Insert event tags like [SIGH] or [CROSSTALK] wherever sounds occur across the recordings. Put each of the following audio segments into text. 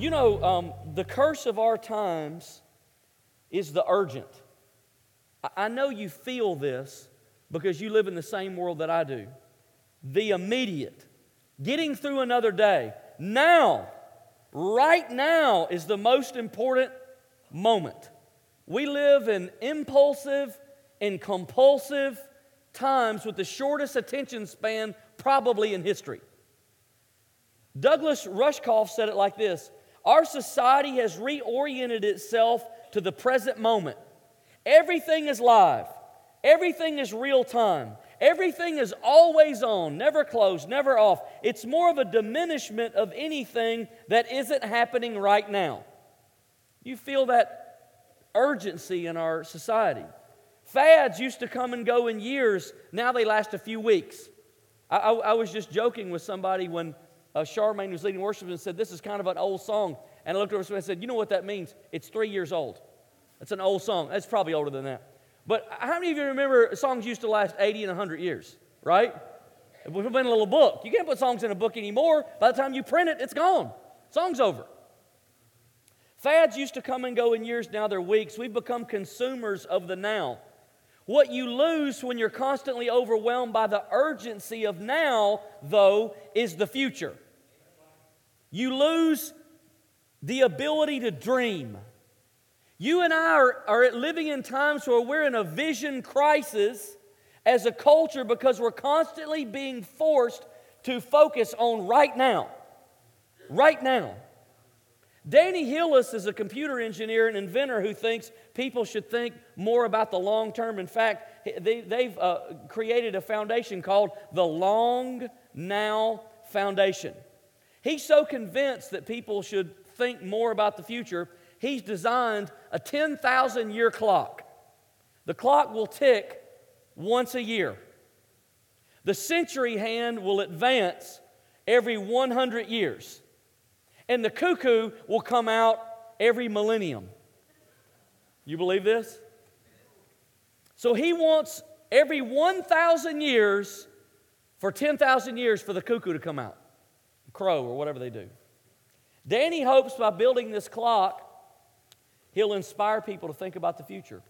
You know, um, the curse of our times is the urgent. I, know you feel this because you live in the same world that I do. The immediate, getting through another day. Now, right now is the most important moment. We live in impulsive and compulsive times with the shortest attention span probably in history. Douglas Rushkoff said it like this Our society has reoriented itself to the present moment. Everything is live, everything is real time, everything is always on, never closed, never off. It's more of a diminishment of anything that isn't happening right now. You feel that urgency in our society. Fads used to come and go in years, now they last a few weeks. I, I, I was just joking with somebody when uh, Charmaine was leading worship and said, This is kind of an old song. And I looked over and said, You know what that means? It's three years old. It's an old song. It's probably older than that. But how many of you remember songs used to last 80 and 100 years, right? It would have been a little book. You can't put songs in a book anymore. By the time you print it, it's gone. Song's over. Fads used to come and go in years, now they're weeks. We've become consumers of the now. What you lose when you're constantly overwhelmed by the urgency of now, though, is the future. You lose the ability to dream. You and I are, are living in times where we're in a vision crisis as a culture because we're constantly being forced to focus on right now. Right now. Danny Hillis is a computer engineer and inventor who thinks people should think more about the long term. In fact, they, have uh, created a foundation called the Long Now Foundation. He's so convinced that people should think more about the future, he's designed a 10,000 year clock. The clock will tick once a year. The century hand will advance every 100 years. And the cuckoo will come out every millennium. You believe this? So he wants every 1,000 years for 10,000 years for the cuckoo to come out, crow or whatever they do. Danny hopes by building this clock, he'll inspire people to think about the future.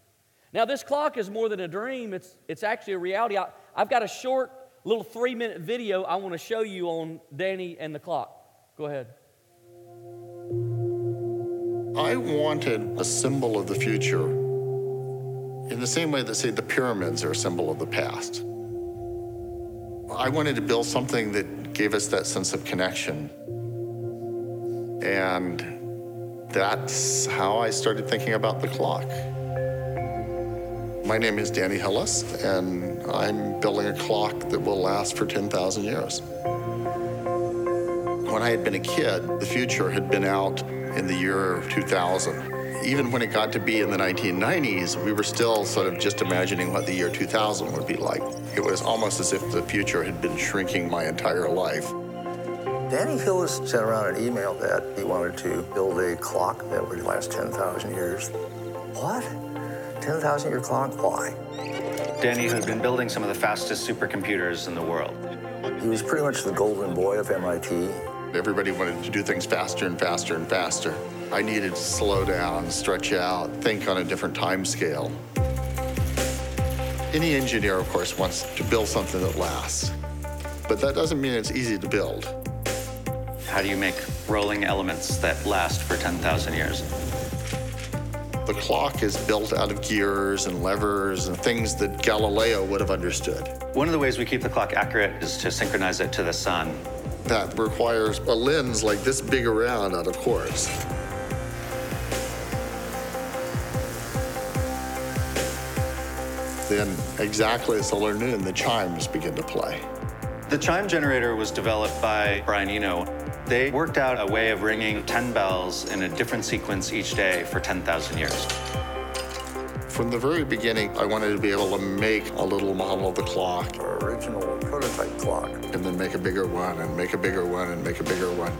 Now, this clock is more than a dream, it's, it's actually a reality. I, I've got a short, little three minute video I want to show you on Danny and the clock. Go ahead. I wanted a symbol of the future in the same way that, say, the pyramids are a symbol of the past. I wanted to build something that gave us that sense of connection. And that's how I started thinking about the clock. My name is Danny Hillis, and I'm building a clock that will last for 10,000 years. When I had been a kid, the future had been out in the year 2000. Even when it got to be in the 1990s, we were still sort of just imagining what the year 2000 would be like. It was almost as if the future had been shrinking my entire life. Danny Hillis sent around an email that he wanted to build a clock that would last 10,000 years. What? 10,000 year clock? Why? Danny had been building some of the fastest supercomputers in the world. He was pretty much the golden boy of MIT. Everybody wanted to do things faster and faster and faster. I needed to slow down, stretch out, think on a different time scale. Any engineer, of course, wants to build something that lasts. But that doesn't mean it's easy to build. How do you make rolling elements that last for 10,000 years? The clock is built out of gears and levers and things that Galileo would have understood. One of the ways we keep the clock accurate is to synchronize it to the sun that requires a lens like this big around out of quartz. Then, exactly at solar noon, the chimes begin to play. The chime generator was developed by Brian Eno. They worked out a way of ringing 10 bells in a different sequence each day for 10,000 years. From the very beginning, I wanted to be able to make a little model of the clock. Our original prototype clock. And then make a bigger one, and make a bigger one, and make a bigger one.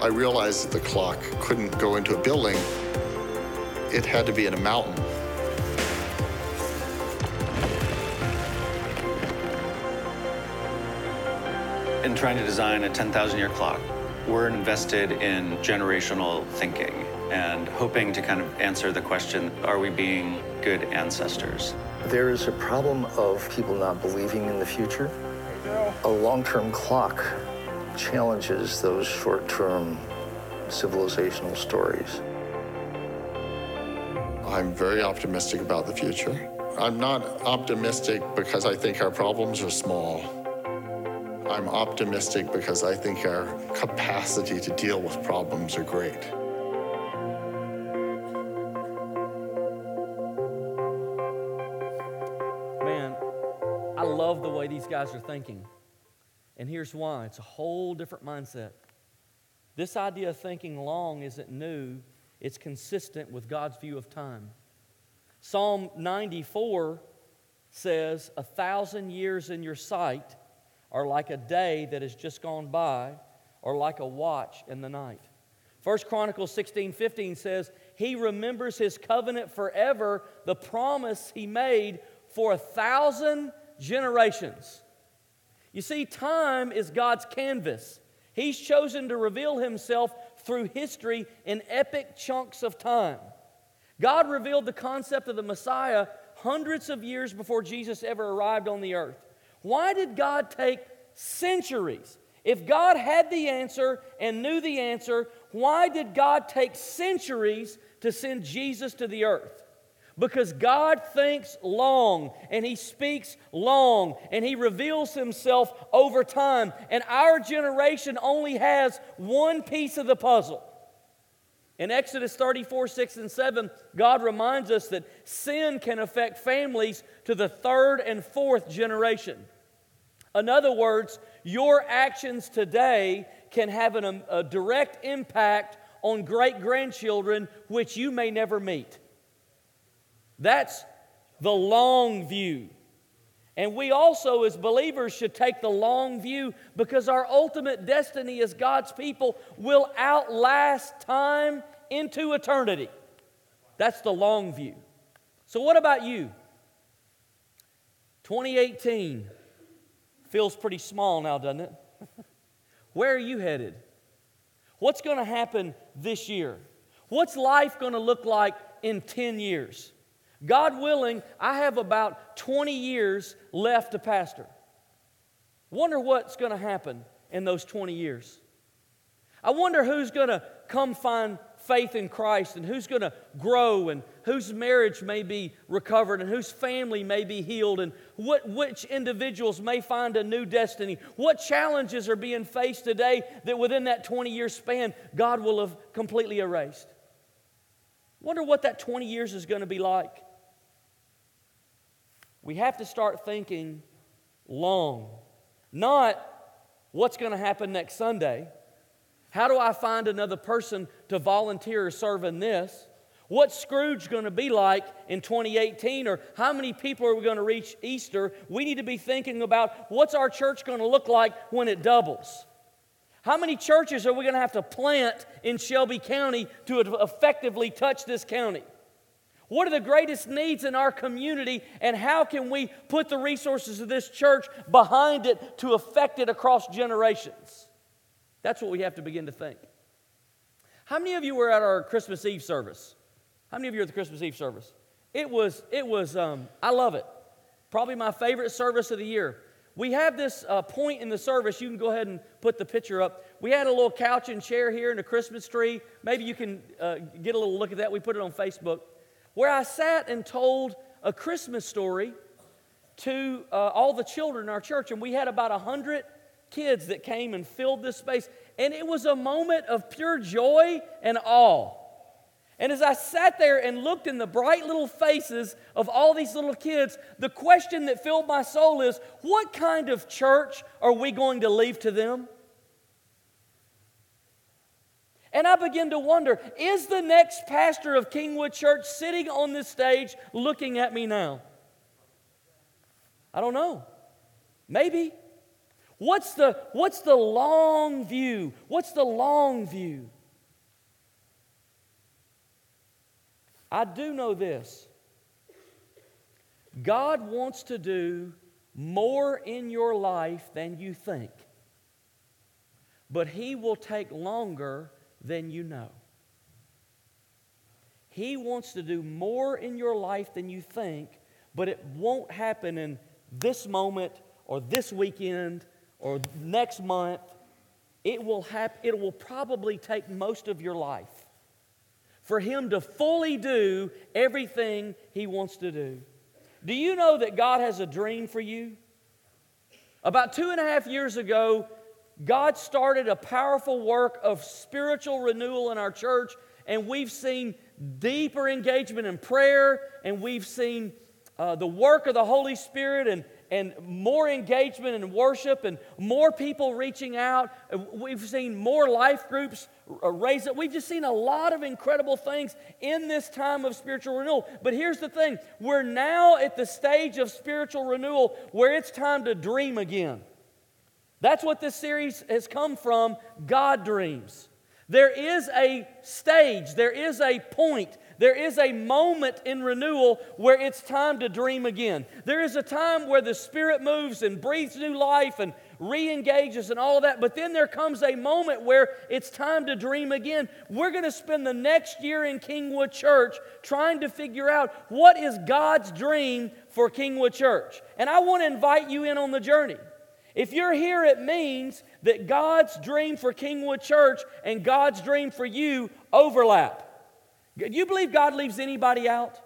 I realized that the clock couldn't go into a building. It had to be in a mountain. In trying to design a 10,000 year clock, we're invested in generational thinking and hoping to kind of answer the question are we being good ancestors? There is a problem of people not believing in the future. A long term clock challenges those short term civilizational stories. I'm very optimistic about the future. I'm not optimistic because I think our problems are small. I'm optimistic because I think our capacity to deal with problems are great. These guys are thinking. And here's why it's a whole different mindset. This idea of thinking long isn't new, it's consistent with God's view of time. Psalm 94 says, A thousand years in your sight are like a day that has just gone by, or like a watch in the night. 1 Chronicles 16 15 says, He remembers His covenant forever, the promise He made for a thousand generations. You see, time is God's canvas. He's chosen to reveal Himself through history in epic chunks of time. God revealed the concept of the Messiah hundreds of years before Jesus ever arrived on the earth. Why did God take centuries? If God had the answer and knew the answer, why did God take centuries to send Jesus to the earth? Because God thinks long and He speaks long and He reveals Himself over time. And our generation only has one piece of the puzzle. In Exodus 34, 6 and 7, God reminds us that sin can affect families to the third and fourth generation. In other words, your actions today can have an, a direct impact on great grandchildren which you may never meet. That's the long view. And we also, as believers, should take the long view because our ultimate destiny as God's people will outlast time into eternity. That's the long view. So, what about you? 2018 feels pretty small now, doesn't it? [LAUGHS] Where are you headed? What's going to happen this year? What's life going to look like in 10 years? God willing, I have about 20 years left to pastor. Wonder what's going to happen in those 20 years. I wonder who's going to come find faith in Christ and who's going to grow and whose marriage may be recovered and whose family may be healed and what, which individuals may find a new destiny. What challenges are being faced today that within that 20 year span God will have completely erased? Wonder what that 20 years is going to be like. We have to start thinking long, not what's going to happen next Sunday. How do I find another person to volunteer or serve in this? What's Scrooge going to be like in 2018? Or how many people are we going to reach Easter? We need to be thinking about what's our church going to look like when it doubles? How many churches are we going to have to plant in Shelby County to effectively touch this county? What are the greatest needs in our community, and how can we put the resources of this church behind it to affect it across generations? That's what we have to begin to think. How many of you were at our Christmas Eve service? How many of you were at the Christmas Eve service? It was, it was, um, I love it. Probably my favorite service of the year. We have this uh, point in the service. You can go ahead and put the picture up. We had a little couch and chair here and a Christmas tree. Maybe you can uh, get a little look at that. We put it on Facebook where I sat and told a Christmas story to uh, all the children in our church. And we had about 100 kids that came and filled this space. And it was a moment of pure joy and awe. And as I sat there and looked in the bright little faces of all these little kids, the question that filled my soul is what kind of church are we going to leave to them? And I begin to wonder is the next pastor of Kingwood Church sitting on this stage looking at me now? I don't know. Maybe. What's the, what's the long view? What's the long view? I do know this God wants to do more in your life than you think. but He will take longer than you know. He wants to do more in your life than you think, but it won't happen in this moment or this weekend or next month. It will, hap- it will probably take most of your life for Him to fully do everything He wants to do. Do you know that God has a dream for you? About two and a half years ago, God started a powerful work of spiritual renewal in our church, and we've seen deeper engagement in prayer, and we've seen uh, the work of the Holy Spirit and, and more engagement in worship and more people reaching out. We've seen more life groups uh, raise up. We've just seen a lot of incredible things in this time of spiritual renewal. But here's the thing we're now at the stage of spiritual renewal where it's time to dream again. That's what this series has come from God Dreams. There is a stage, there is a point, there is a moment in renewal where it's time to dream again. There is a time where the Spirit moves and breathes new life and re engages and all of that. But then there comes a moment where it's time to dream again. We're going to spend the next year in Kingwood Church trying to figure out what is God's dream for Kingwood Church. And I want to invite you in on the journey. If you're here, it means that God's dream for Kingwood Church and God's dream for you overlap. Do you believe God leaves anybody out?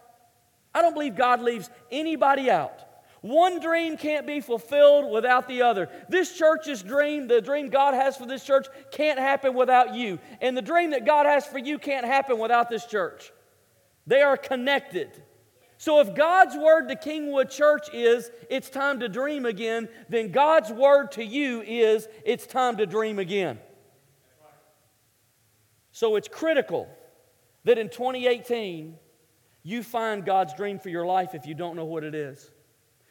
I don't believe God leaves anybody out. One dream can't be fulfilled without the other. This church's dream, the dream God has for this church, can't happen without you. And the dream that God has for you can't happen without this church. They are connected. So, if God's word to Kingwood Church is, it's time to dream again, then God's word to you is, it's time to dream again. So, it's critical that in 2018, you find God's dream for your life if you don't know what it is.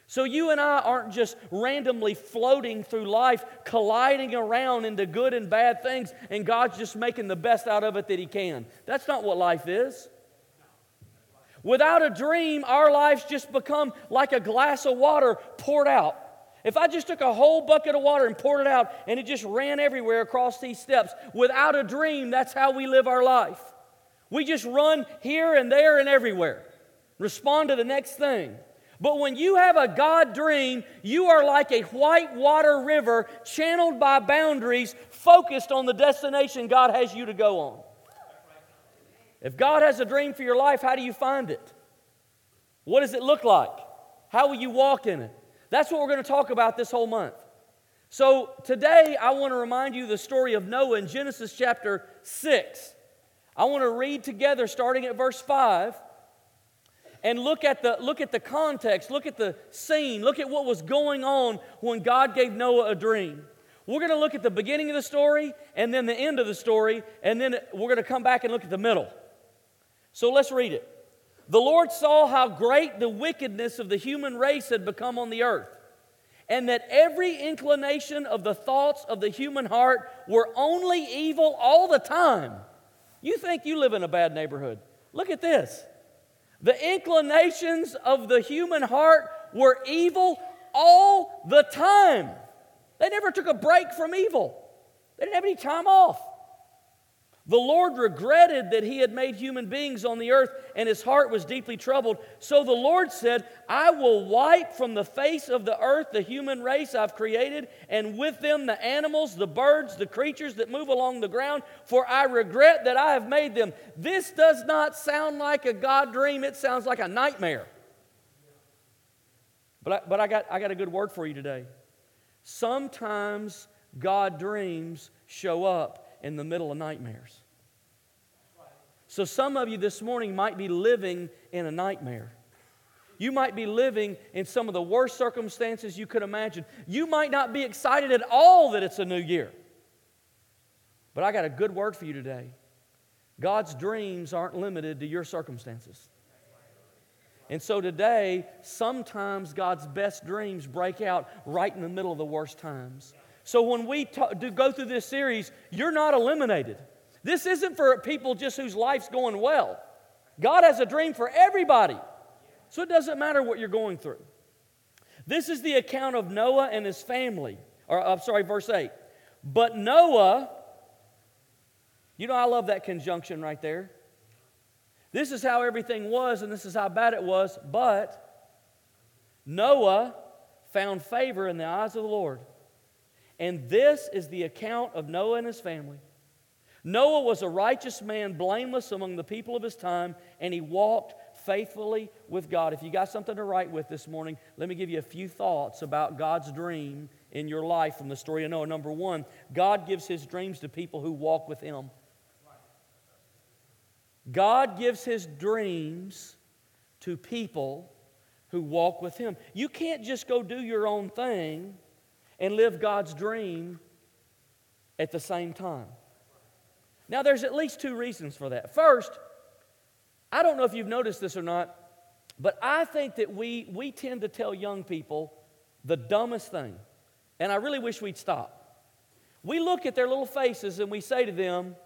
So, you and I aren't just randomly floating through life, colliding around into good and bad things, and God's just making the best out of it that He can. That's not what life is. Without a dream, our lives just become like a glass of water poured out. If I just took a whole bucket of water and poured it out and it just ran everywhere across these steps, without a dream, that's how we live our life. We just run here and there and everywhere, respond to the next thing. But when you have a God dream, you are like a white water river channeled by boundaries, focused on the destination God has you to go on. If God has a dream for your life, how do you find it? What does it look like? How will you walk in it? That's what we're going to talk about this whole month. So today, I want to remind you the story of Noah in Genesis chapter 6. I want to read together starting at verse 5 and look at the look at the context, look at the scene, look at what was going on when God gave Noah a dream. We're going to look at the beginning of the story and then the end of the story and then we're going to come back and look at the middle. So let's read it. The Lord saw how great the wickedness of the human race had become on the earth, and that every inclination of the thoughts of the human heart were only evil all the time. You think you live in a bad neighborhood. Look at this. The inclinations of the human heart were evil all the time. They never took a break from evil, they didn't have any time off. The Lord regretted that he had made human beings on the earth, and his heart was deeply troubled. So the Lord said, I will wipe from the face of the earth the human race I've created, and with them the animals, the birds, the creatures that move along the ground, for I regret that I have made them. This does not sound like a God dream, it sounds like a nightmare. But I, but I, got, I got a good word for you today. Sometimes God dreams show up in the middle of nightmares. So, some of you this morning might be living in a nightmare. You might be living in some of the worst circumstances you could imagine. You might not be excited at all that it's a new year. But I got a good word for you today. God's dreams aren't limited to your circumstances. And so today, sometimes God's best dreams break out right in the middle of the worst times. So when we do go through this series, you're not eliminated. This isn't for people just whose life's going well. God has a dream for everybody. So it doesn't matter what you're going through. This is the account of Noah and his family. Or I'm sorry, verse 8. But Noah, you know, I love that conjunction right there. This is how everything was, and this is how bad it was. But Noah found favor in the eyes of the Lord. And this is the account of Noah and his family. Noah was a righteous man, blameless among the people of his time, and he walked faithfully with God. If you got something to write with this morning, let me give you a few thoughts about God's dream in your life from the story of Noah. Number one, God gives his dreams to people who walk with him. God gives his dreams to people who walk with him. You can't just go do your own thing and live God's dream at the same time. Now, there's at least two reasons for that. First, I don't know if you've noticed this or not, but I think that we, we tend to tell young people the dumbest thing. And I really wish we'd stop. We look at their little faces and we say to them,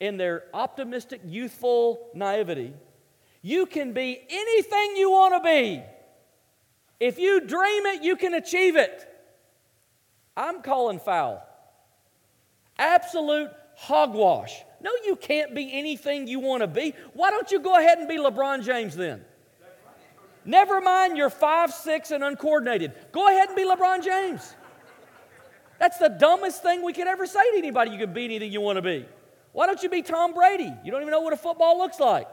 in their optimistic, youthful naivety, you can be anything you want to be. If you dream it, you can achieve it. I'm calling foul. Absolute hogwash. No, you can't be anything you want to be. Why don't you go ahead and be LeBron James then? Never mind you're five, six, and uncoordinated. Go ahead and be LeBron James. That's the dumbest thing we could ever say to anybody. You can be anything you want to be. Why don't you be Tom Brady? You don't even know what a football looks like.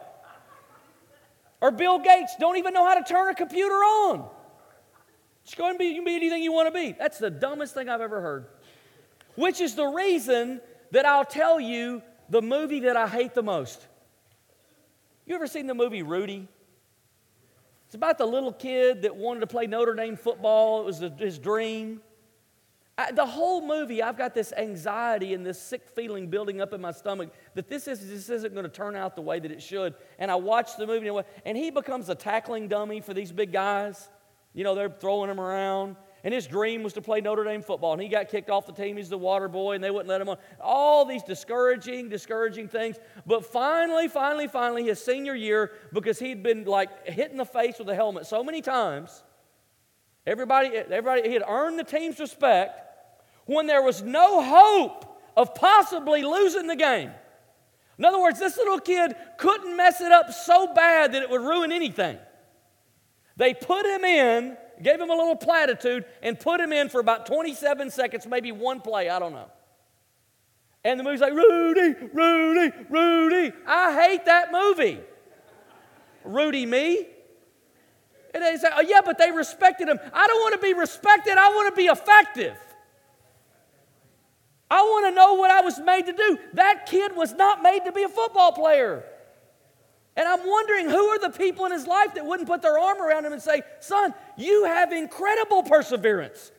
Or Bill Gates, don't even know how to turn a computer on. Just go and be, you can be anything you want to be. That's the dumbest thing I've ever heard. Which is the reason that I'll tell you the movie that I hate the most. You ever seen the movie Rudy? It's about the little kid that wanted to play Notre Dame football. It was his dream. I, the whole movie, I've got this anxiety and this sick feeling building up in my stomach that this, is, this isn't going to turn out the way that it should. And I watch the movie, and he becomes a tackling dummy for these big guys. You know, they're throwing him around. And his dream was to play Notre Dame football. And he got kicked off the team. He's the water boy, and they wouldn't let him on. All these discouraging, discouraging things. But finally, finally, finally, his senior year, because he'd been like hit in the face with a helmet so many times, everybody, everybody, he had earned the team's respect when there was no hope of possibly losing the game. In other words, this little kid couldn't mess it up so bad that it would ruin anything. They put him in gave him a little platitude, and put him in for about 27 seconds, maybe one play, I don't know. And the movie's like, Rudy, Rudy, Rudy. I hate that movie. Rudy, me? And they say, oh, yeah, but they respected him. I don't want to be respected, I want to be effective. I want to know what I was made to do. That kid was not made to be a football player. And I'm wondering who are the people in his life that wouldn't put their arm around him and say, Son, you have incredible perseverance.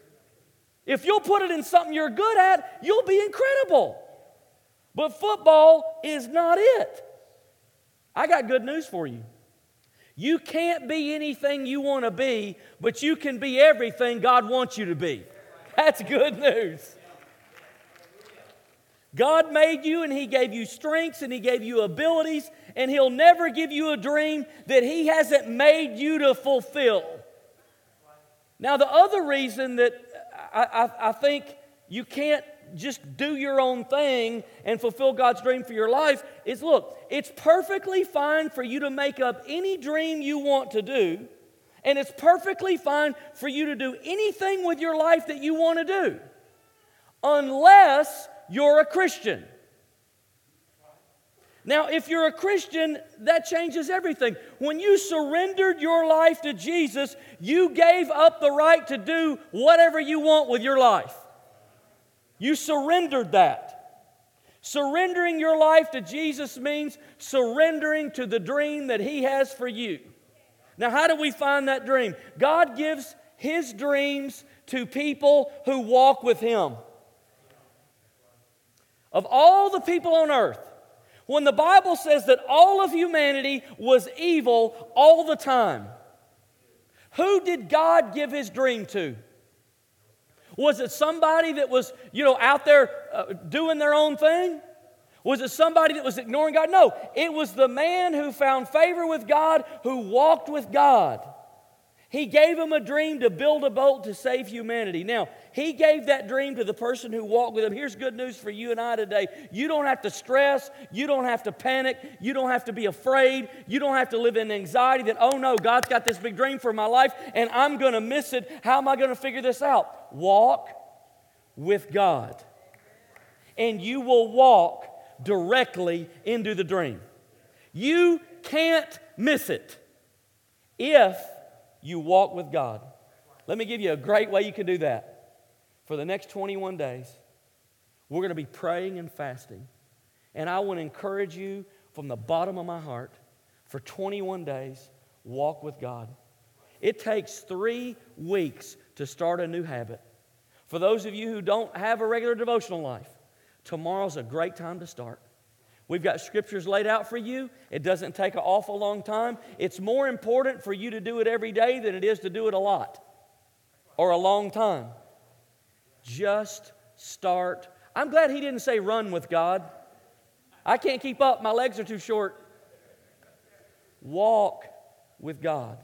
If you'll put it in something you're good at, you'll be incredible. But football is not it. I got good news for you. You can't be anything you want to be, but you can be everything God wants you to be. That's good news. God made you and He gave you strengths and He gave you abilities, and He'll never give you a dream that He hasn't made you to fulfill. Now, the other reason that I, I, I think you can't just do your own thing and fulfill God's dream for your life is look, it's perfectly fine for you to make up any dream you want to do, and it's perfectly fine for you to do anything with your life that you want to do, unless you're a Christian. Now, if you're a Christian, that changes everything. When you surrendered your life to Jesus, you gave up the right to do whatever you want with your life. You surrendered that. Surrendering your life to Jesus means surrendering to the dream that He has for you. Now, how do we find that dream? God gives His dreams to people who walk with Him. Of all the people on earth, when the Bible says that all of humanity was evil all the time, who did God give his dream to? Was it somebody that was, you know, out there uh, doing their own thing? Was it somebody that was ignoring God? No, it was the man who found favor with God, who walked with God. He gave him a dream to build a boat to save humanity. Now, he gave that dream to the person who walked with him. Here's good news for you and I today. You don't have to stress. You don't have to panic. You don't have to be afraid. You don't have to live in anxiety that, oh no, God's got this big dream for my life and I'm going to miss it. How am I going to figure this out? Walk with God. And you will walk directly into the dream. You can't miss it if you walk with God. Let me give you a great way you can do that. For the next 21 days, we're going to be praying and fasting. And I want to encourage you from the bottom of my heart for 21 days, walk with God. It takes three weeks to start a new habit. For those of you who don't have a regular devotional life, tomorrow's a great time to start. We've got scriptures laid out for you. It doesn't take an awful long time. It's more important for you to do it every day than it is to do it a lot or a long time. Just start. I'm glad he didn't say run with God. I can't keep up, my legs are too short. Walk with God.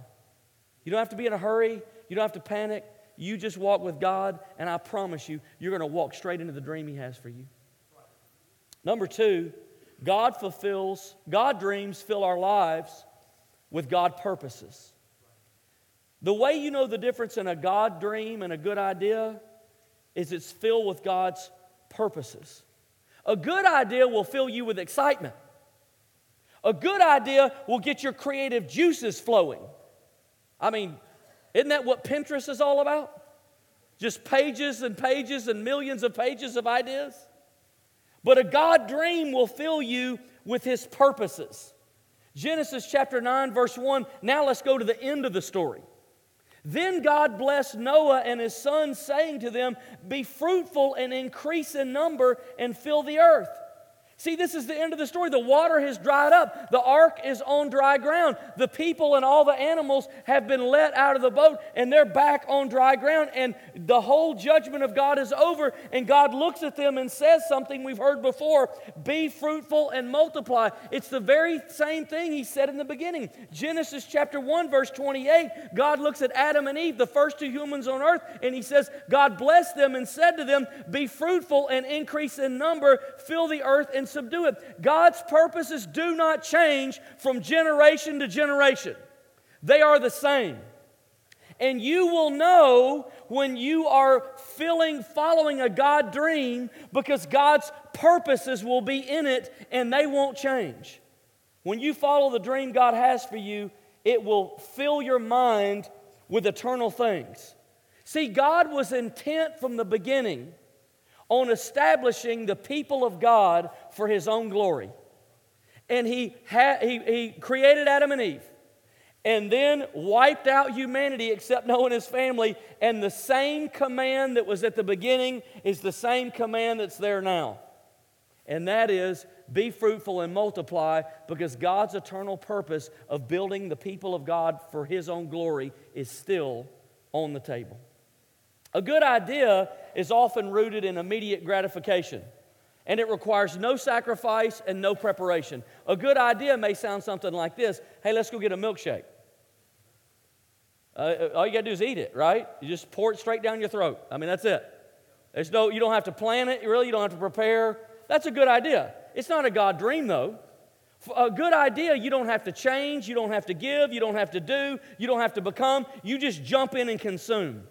You don't have to be in a hurry, you don't have to panic. You just walk with God, and I promise you, you're going to walk straight into the dream He has for you. Number two, God fulfills, God dreams fill our lives with God purposes. The way you know the difference in a God dream and a good idea is it's filled with God's purposes. A good idea will fill you with excitement. A good idea will get your creative juices flowing. I mean, isn't that what Pinterest is all about? Just pages and pages and millions of pages of ideas? But a God dream will fill you with His purposes. Genesis chapter 9, verse 1. Now let's go to the end of the story. Then God blessed Noah and his sons, saying to them, Be fruitful and increase in number and fill the earth. See, this is the end of the story. The water has dried up. The ark is on dry ground. The people and all the animals have been let out of the boat and they're back on dry ground. And the whole judgment of God is over. And God looks at them and says something we've heard before Be fruitful and multiply. It's the very same thing He said in the beginning. Genesis chapter 1, verse 28. God looks at Adam and Eve, the first two humans on earth, and He says, God blessed them and said to them, Be fruitful and increase in number, fill the earth and subdue it. God's purposes do not change from generation to generation, they are the same. And you will know when you are feeling, following a God dream because God's purposes will be in it and they won't change. When you follow the dream God has for you, it will fill your mind with eternal things. See, God was intent from the beginning on establishing the people of God for his own glory. And he, ha- he, he created Adam and Eve and then wiped out humanity except Noah and his family. And the same command that was at the beginning is the same command that's there now. And that is be fruitful and multiply because God's eternal purpose of building the people of God for his own glory is still on the table. A good idea is often rooted in immediate gratification, and it requires no sacrifice and no preparation. A good idea may sound something like this Hey, let's go get a milkshake. Uh, all you got to do is eat it, right? You just pour it straight down your throat. I mean, that's it. There's no, you don't have to plan it, really, you don't have to prepare. That's a good idea. It's not a God dream, though. A good idea, you don't have to change, you don't have to give, you don't have to do, you don't have to become. You just jump in and consume.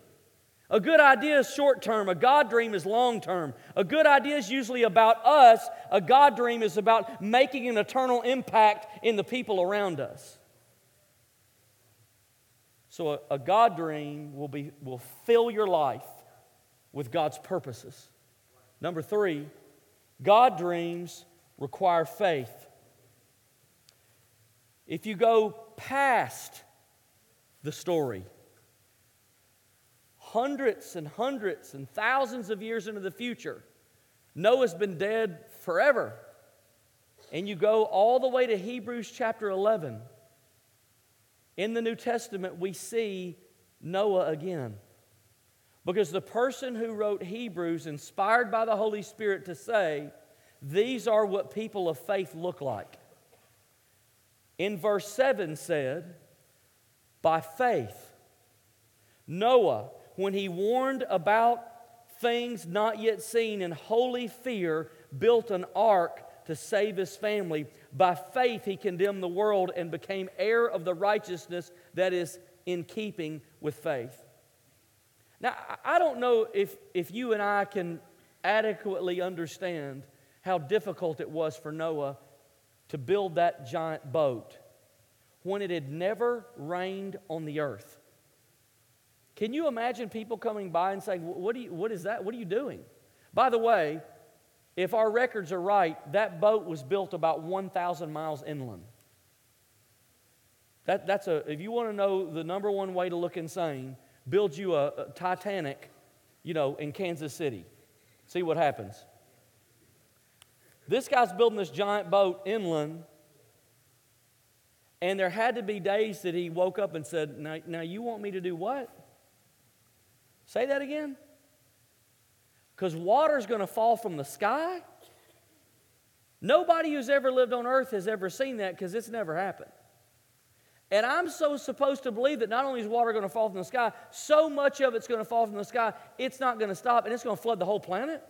A good idea is short term, a God dream is long term. A good idea is usually about us, a God dream is about making an eternal impact in the people around us. So, a, a God dream will, be, will fill your life with God's purposes. Number three, God dreams require faith. If you go past the story, hundreds and hundreds and thousands of years into the future. Noah's been dead forever. And you go all the way to Hebrews chapter 11. In the New Testament, we see Noah again. Because the person who wrote Hebrews, inspired by the Holy Spirit to say, these are what people of faith look like. In verse 7 said, by faith, Noah, when he warned about things not yet seen in holy fear, built an ark to save his family. By faith, he condemned the world and became heir of the righteousness that is in keeping with faith. Now, I don't know if, if you and I can adequately understand how difficult it was for Noah to build that giant boat when it had never rained on the earth. Can you imagine people coming by and saying, what, do you, what is that? What are you doing? By the way, if our records are right, that boat was built about 1,000 miles inland. That, that's a, if you want to know the number one way to look insane, build you a, a Titanic, you know, in Kansas City. See what happens. This guy's building this giant boat inland, and there had to be days that he woke up and said, Now, now you want me to do what? Say that again. Because water's going to fall from the sky. Nobody who's ever lived on earth has ever seen that because it's never happened. And I'm so supposed to believe that not only is water going to fall from the sky, so much of it's going to fall from the sky, it's not going to stop and it's going to flood the whole planet.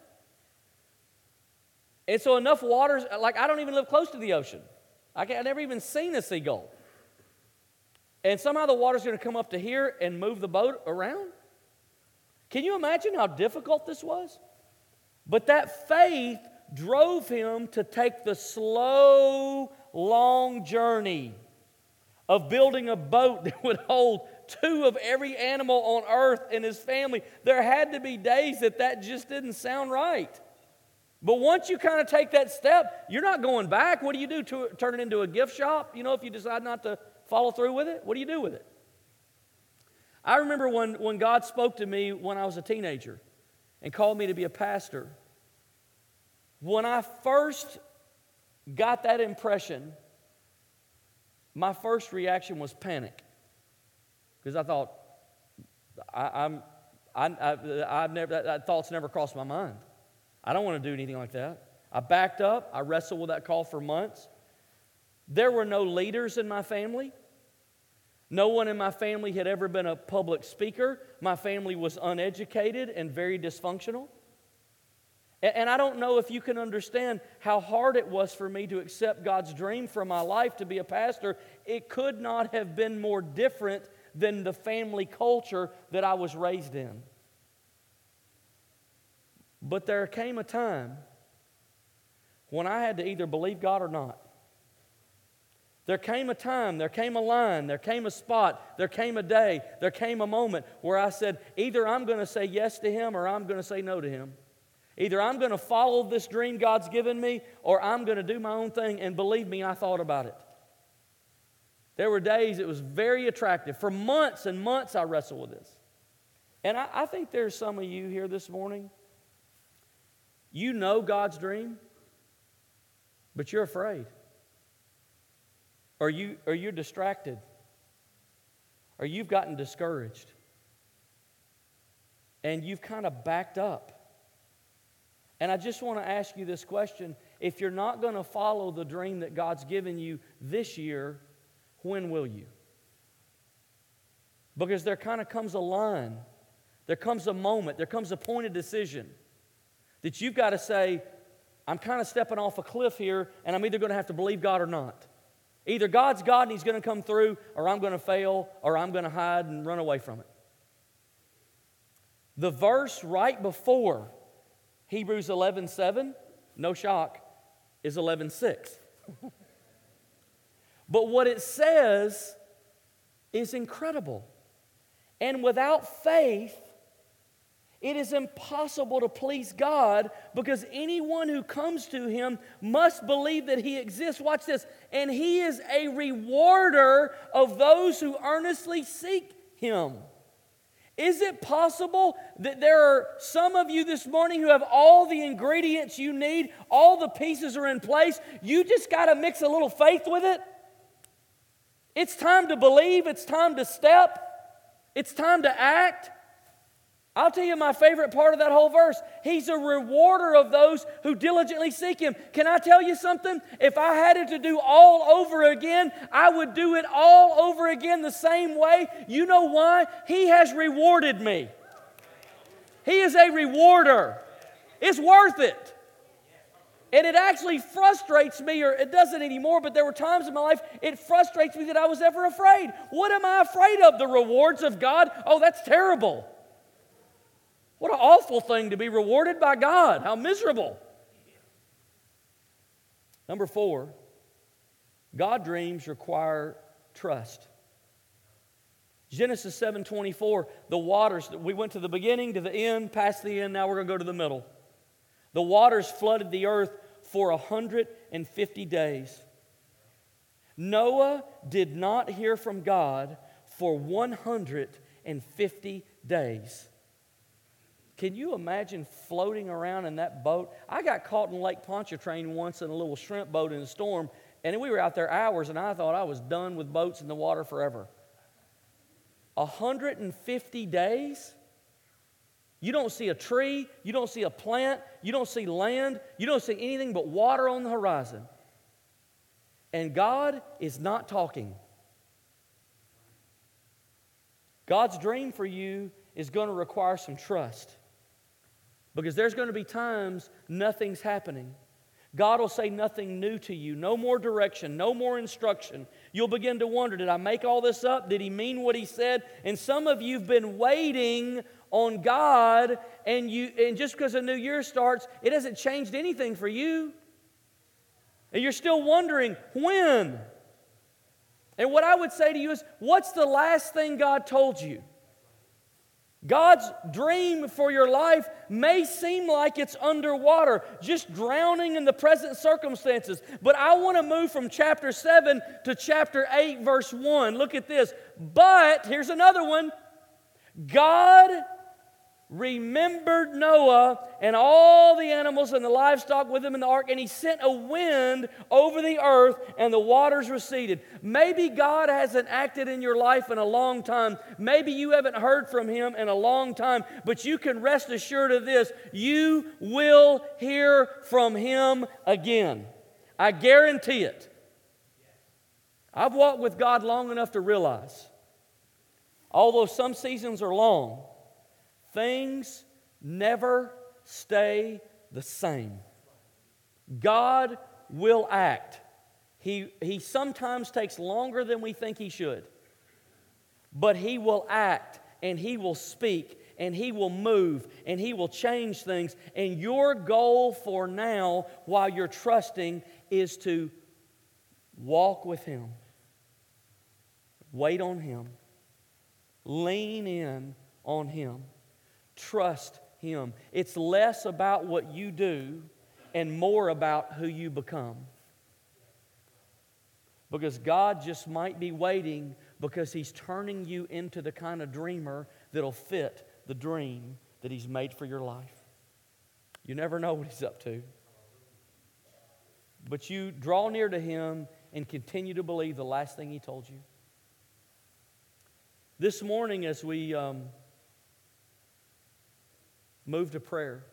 And so enough water, like I don't even live close to the ocean. I have never even seen a seagull. And somehow the water's going to come up to here and move the boat around. Can you imagine how difficult this was? But that faith drove him to take the slow, long journey of building a boat [LAUGHS] that would hold two of every animal on earth and his family. There had to be days that that just didn't sound right. But once you kind of take that step, you're not going back. What do you do? To, turn it into a gift shop? You know, if you decide not to follow through with it, what do you do with it? I remember when, when God spoke to me when I was a teenager and called me to be a pastor. When I first got that impression, my first reaction was panic because I thought, I, am I, I, have never, that, that thought's never crossed my mind. I don't want to do anything like that. I backed up. I wrestled with that call for months. There were no leaders in my family. No one in my family had ever been a public speaker. My family was uneducated and very dysfunctional. And I don't know if you can understand how hard it was for me to accept God's dream for my life to be a pastor. It could not have been more different than the family culture that I was raised in. But there came a time when I had to either believe God or not. There came a time, there came a line, there came a spot, there came a day, there came a moment where I said, either I'm going to say yes to Him or I'm going to say no to Him. Either I'm going to follow this dream God's given me or I'm going to do my own thing. And believe me, I thought about it. There were days it was very attractive. For months and months, I wrestled with this. And I, I think there's some of you here this morning. You know God's dream, but you're afraid. Or, you, or you're distracted. Or you've gotten discouraged. And you've kind of backed up. And I just want to ask you this question. If you're not going to follow the dream that God's given you this year, when will you? Because there kind of comes a line, there comes a moment, there comes a point of decision that you've got to say, I'm kind of stepping off a cliff here, and I'm either going to have to believe God or not. Either God's God and He's going to come through, or I'm going to fail, or I'm going to hide and run away from it. The verse right before Hebrews 11 7, no shock, is 11 6. [LAUGHS] but what it says is incredible. And without faith, it is impossible to please God because anyone who comes to Him must believe that He exists. Watch this. And He is a rewarder of those who earnestly seek Him. Is it possible that there are some of you this morning who have all the ingredients you need, all the pieces are in place? You just got to mix a little faith with it? It's time to believe, it's time to step, it's time to act. I'll tell you my favorite part of that whole verse. He's a rewarder of those who diligently seek Him. Can I tell you something? If I had it to do all over again, I would do it all over again the same way. You know why? He has rewarded me. He is a rewarder. It's worth it. And it actually frustrates me, or it doesn't anymore, but there were times in my life it frustrates me that I was ever afraid. What am I afraid of? The rewards of God? Oh, that's terrible. What an awful thing to be rewarded by God. How miserable. Number four, God dreams require trust. Genesis 7:24, the waters, we went to the beginning, to the end, past the end, now we're going to go to the middle. The waters flooded the earth for 150 days. Noah did not hear from God for 150 days. Can you imagine floating around in that boat? I got caught in Lake Pontchartrain once in a little shrimp boat in a storm, and we were out there hours, and I thought I was done with boats in the water forever. 150 days? You don't see a tree, you don't see a plant, you don't see land, you don't see anything but water on the horizon. And God is not talking. God's dream for you is going to require some trust. Because there's going to be times nothing's happening. God will say nothing new to you, no more direction, no more instruction. You'll begin to wonder did I make all this up? Did he mean what he said? And some of you've been waiting on God, and, you, and just because a new year starts, it hasn't changed anything for you. And you're still wondering when. And what I would say to you is what's the last thing God told you? God's dream for your life may seem like it's underwater, just drowning in the present circumstances. But I want to move from chapter 7 to chapter 8, verse 1. Look at this. But, here's another one God remembered Noah and all the animals and the livestock with him in the ark, and he sent a wind over the earth, and the waters receded. Maybe God hasn't acted in your life in a long time. Maybe you haven't heard from him in a long time, but you can rest assured of this you will hear from him again. I guarantee it. I've walked with God long enough to realize, although some seasons are long, Things never stay the same. God will act. He, he sometimes takes longer than we think He should, but He will act and He will speak and He will move and He will change things. And your goal for now, while you're trusting, is to walk with Him, wait on Him, lean in on Him. Trust Him. It's less about what you do and more about who you become. Because God just might be waiting because He's turning you into the kind of dreamer that'll fit the dream that He's made for your life. You never know what He's up to. But you draw near to Him and continue to believe the last thing He told you. This morning, as we. Um, move to prayer.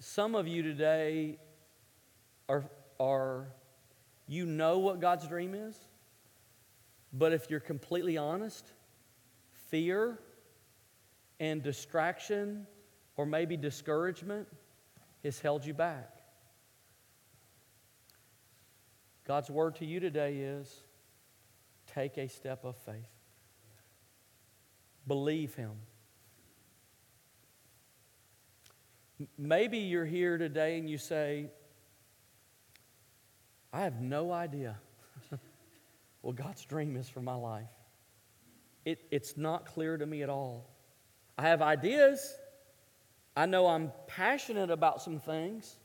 Some of you today are, are, you know what God's dream is, but if you're completely honest, fear and distraction or maybe discouragement has held you back. God's word to you today is take a step of faith. Believe Him. Maybe you're here today and you say, I have no idea [LAUGHS] what God's dream is for my life. It, it's not clear to me at all. I have ideas. I know I'm passionate about some things,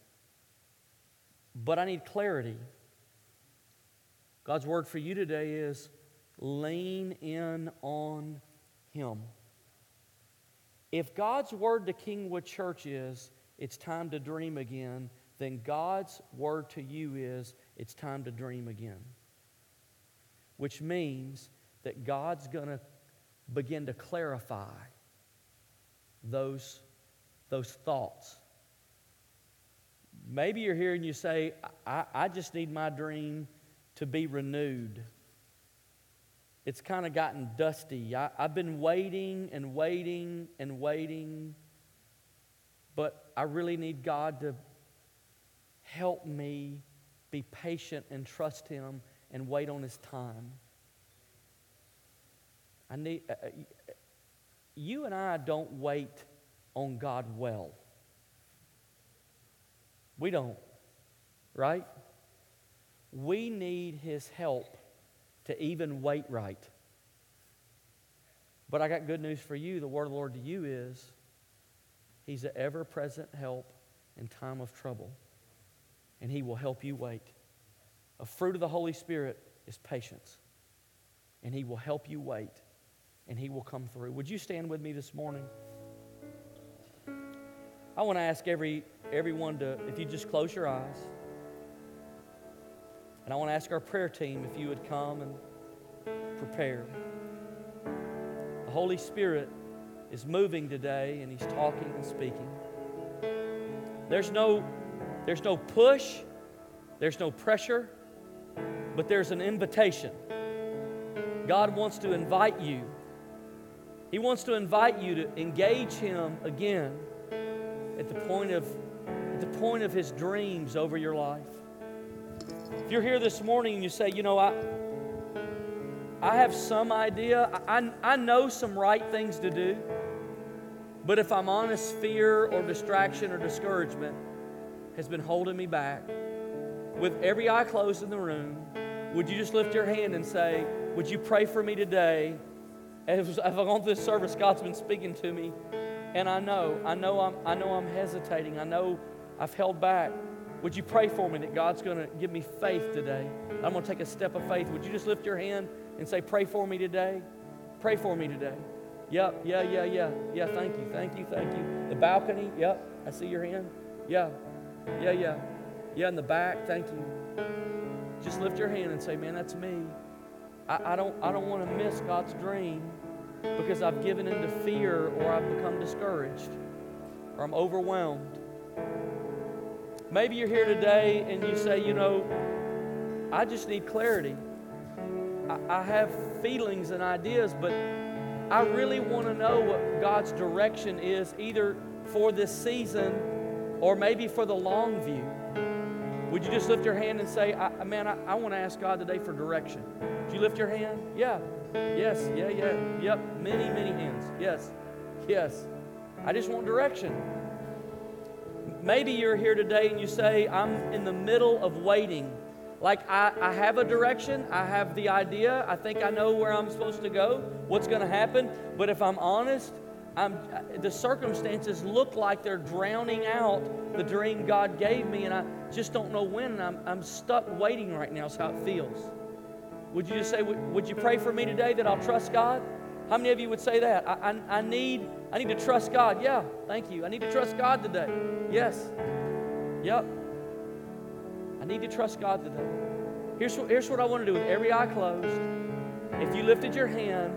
but I need clarity. God's word for you today is lean in on Him. If God's word to Kingwood Church is, it's time to dream again, then God's word to you is, it's time to dream again. Which means that God's going to begin to clarify those, those thoughts. Maybe you're and you say, I, I just need my dream to be renewed. It's kind of gotten dusty. I, I've been waiting and waiting and waiting, but I really need God to help me be patient and trust Him and wait on His time. I need, uh, uh you and I don't wait on God well. We don't, right? We need His help to even wait right. But I got good news for you. The word of the Lord to you is He's an ever present help in time of trouble, and He will help you wait. A fruit of the Holy Spirit is patience, and He will help you wait, and He will come through. Would you stand with me this morning? I want to ask every, everyone to, if you just close your eyes. And I want to ask our prayer team if you would come and prepare. The Holy Spirit is moving today and He's talking and speaking. There's no, there's no push, there's no pressure, but there's an invitation. God wants to invite you. He wants to invite you to engage Him again at the point of, at the point of His dreams over your life. If you're here this morning and you say, you know, I, I have some idea, I, I know some right things to do, but if I'm honest, fear or distraction or discouragement has been holding me back. With every eye closed in the room, would you just lift your hand and say, Would you pray for me today? As I've gone through this service, God's been speaking to me, and I know, I know I'm, I know I'm hesitating. I know I've held back. Would you pray for me that God's going to give me faith today? I'm going to take a step of faith. Would you just lift your hand and say, Pray for me today? Pray for me today. Yep, yeah, yeah, yeah. Yeah, thank you, thank you, thank you. The balcony, yep, I see your hand. Yeah, yeah, yeah. Yeah, in the back, thank you. Just lift your hand and say, Man, that's me. I, I don't, I don't want to miss God's dream because I've given into fear or I've become discouraged or I'm overwhelmed. Maybe you're here today and you say, you know, I just need clarity. I, I have feelings and ideas, but I really want to know what God's direction is, either for this season or maybe for the long view. Would you just lift your hand and say, I, Man, I, I want to ask God today for direction? Would you lift your hand? Yeah. Yes. Yeah, yeah. Yep. Many, many hands. Yes. Yes. I just want direction. Maybe you're here today and you say, I'm in the middle of waiting. Like, I, I have a direction, I have the idea, I think I know where I'm supposed to go, what's going to happen. But if I'm honest, I'm, the circumstances look like they're drowning out the dream God gave me, and I just don't know when. I'm, I'm stuck waiting right now, is how it feels. Would you just say, would, you pray for me today that I'll trust God? How many of you would say that? I, I, I, need, I need to trust God. Yeah, thank you. I need to trust God today. Yes. Yep. I need to trust God today. Here's what, here's what I want to do with every eye closed. If you lifted your hand,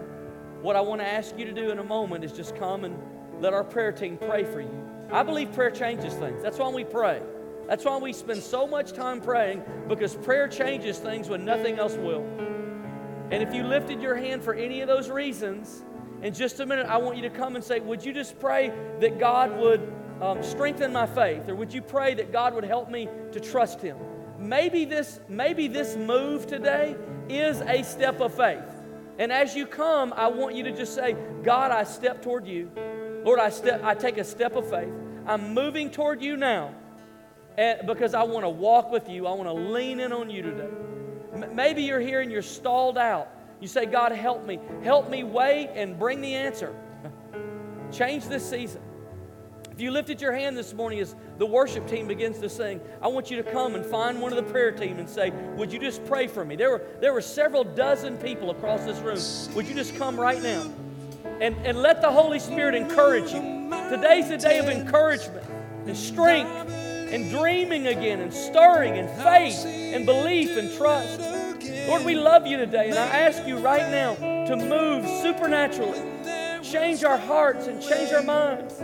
what I want to ask you to do in a moment is just come and let our prayer team pray for you. I believe prayer changes things. That's why we pray. That's why we spend so much time praying because prayer changes things when nothing else will. And if you lifted your hand for any of those reasons, in just a minute, I want you to come and say, Would you just pray that God would um, strengthen my faith? Or would you pray that God would help me to trust Him? Maybe this, maybe this move today is a step of faith. And as you come, I want you to just say, God, I step toward you. Lord, I, step, I take a step of faith. I'm moving toward you now and, because I want to walk with you. I want to lean in on you today. Maybe you're here and you're stalled out. You say, God, help me. Help me wait and bring the answer. [LAUGHS] Change this season. If you lifted your hand this morning as the worship team begins to sing, I want you to come and find one of the prayer team and say, Would you just pray for me? There were, there were several dozen people across this room. Would you just come right now? And, and let the Holy Spirit encourage you. Today's a day of encouragement and strength and dreaming again and stirring and faith and belief and trust. Lord, we love you today, and I ask you right now to move supernaturally. Change our hearts and change our minds.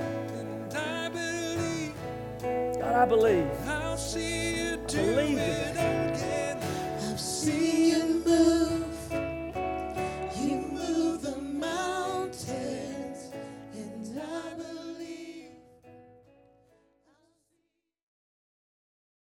God, I believe. Believe today.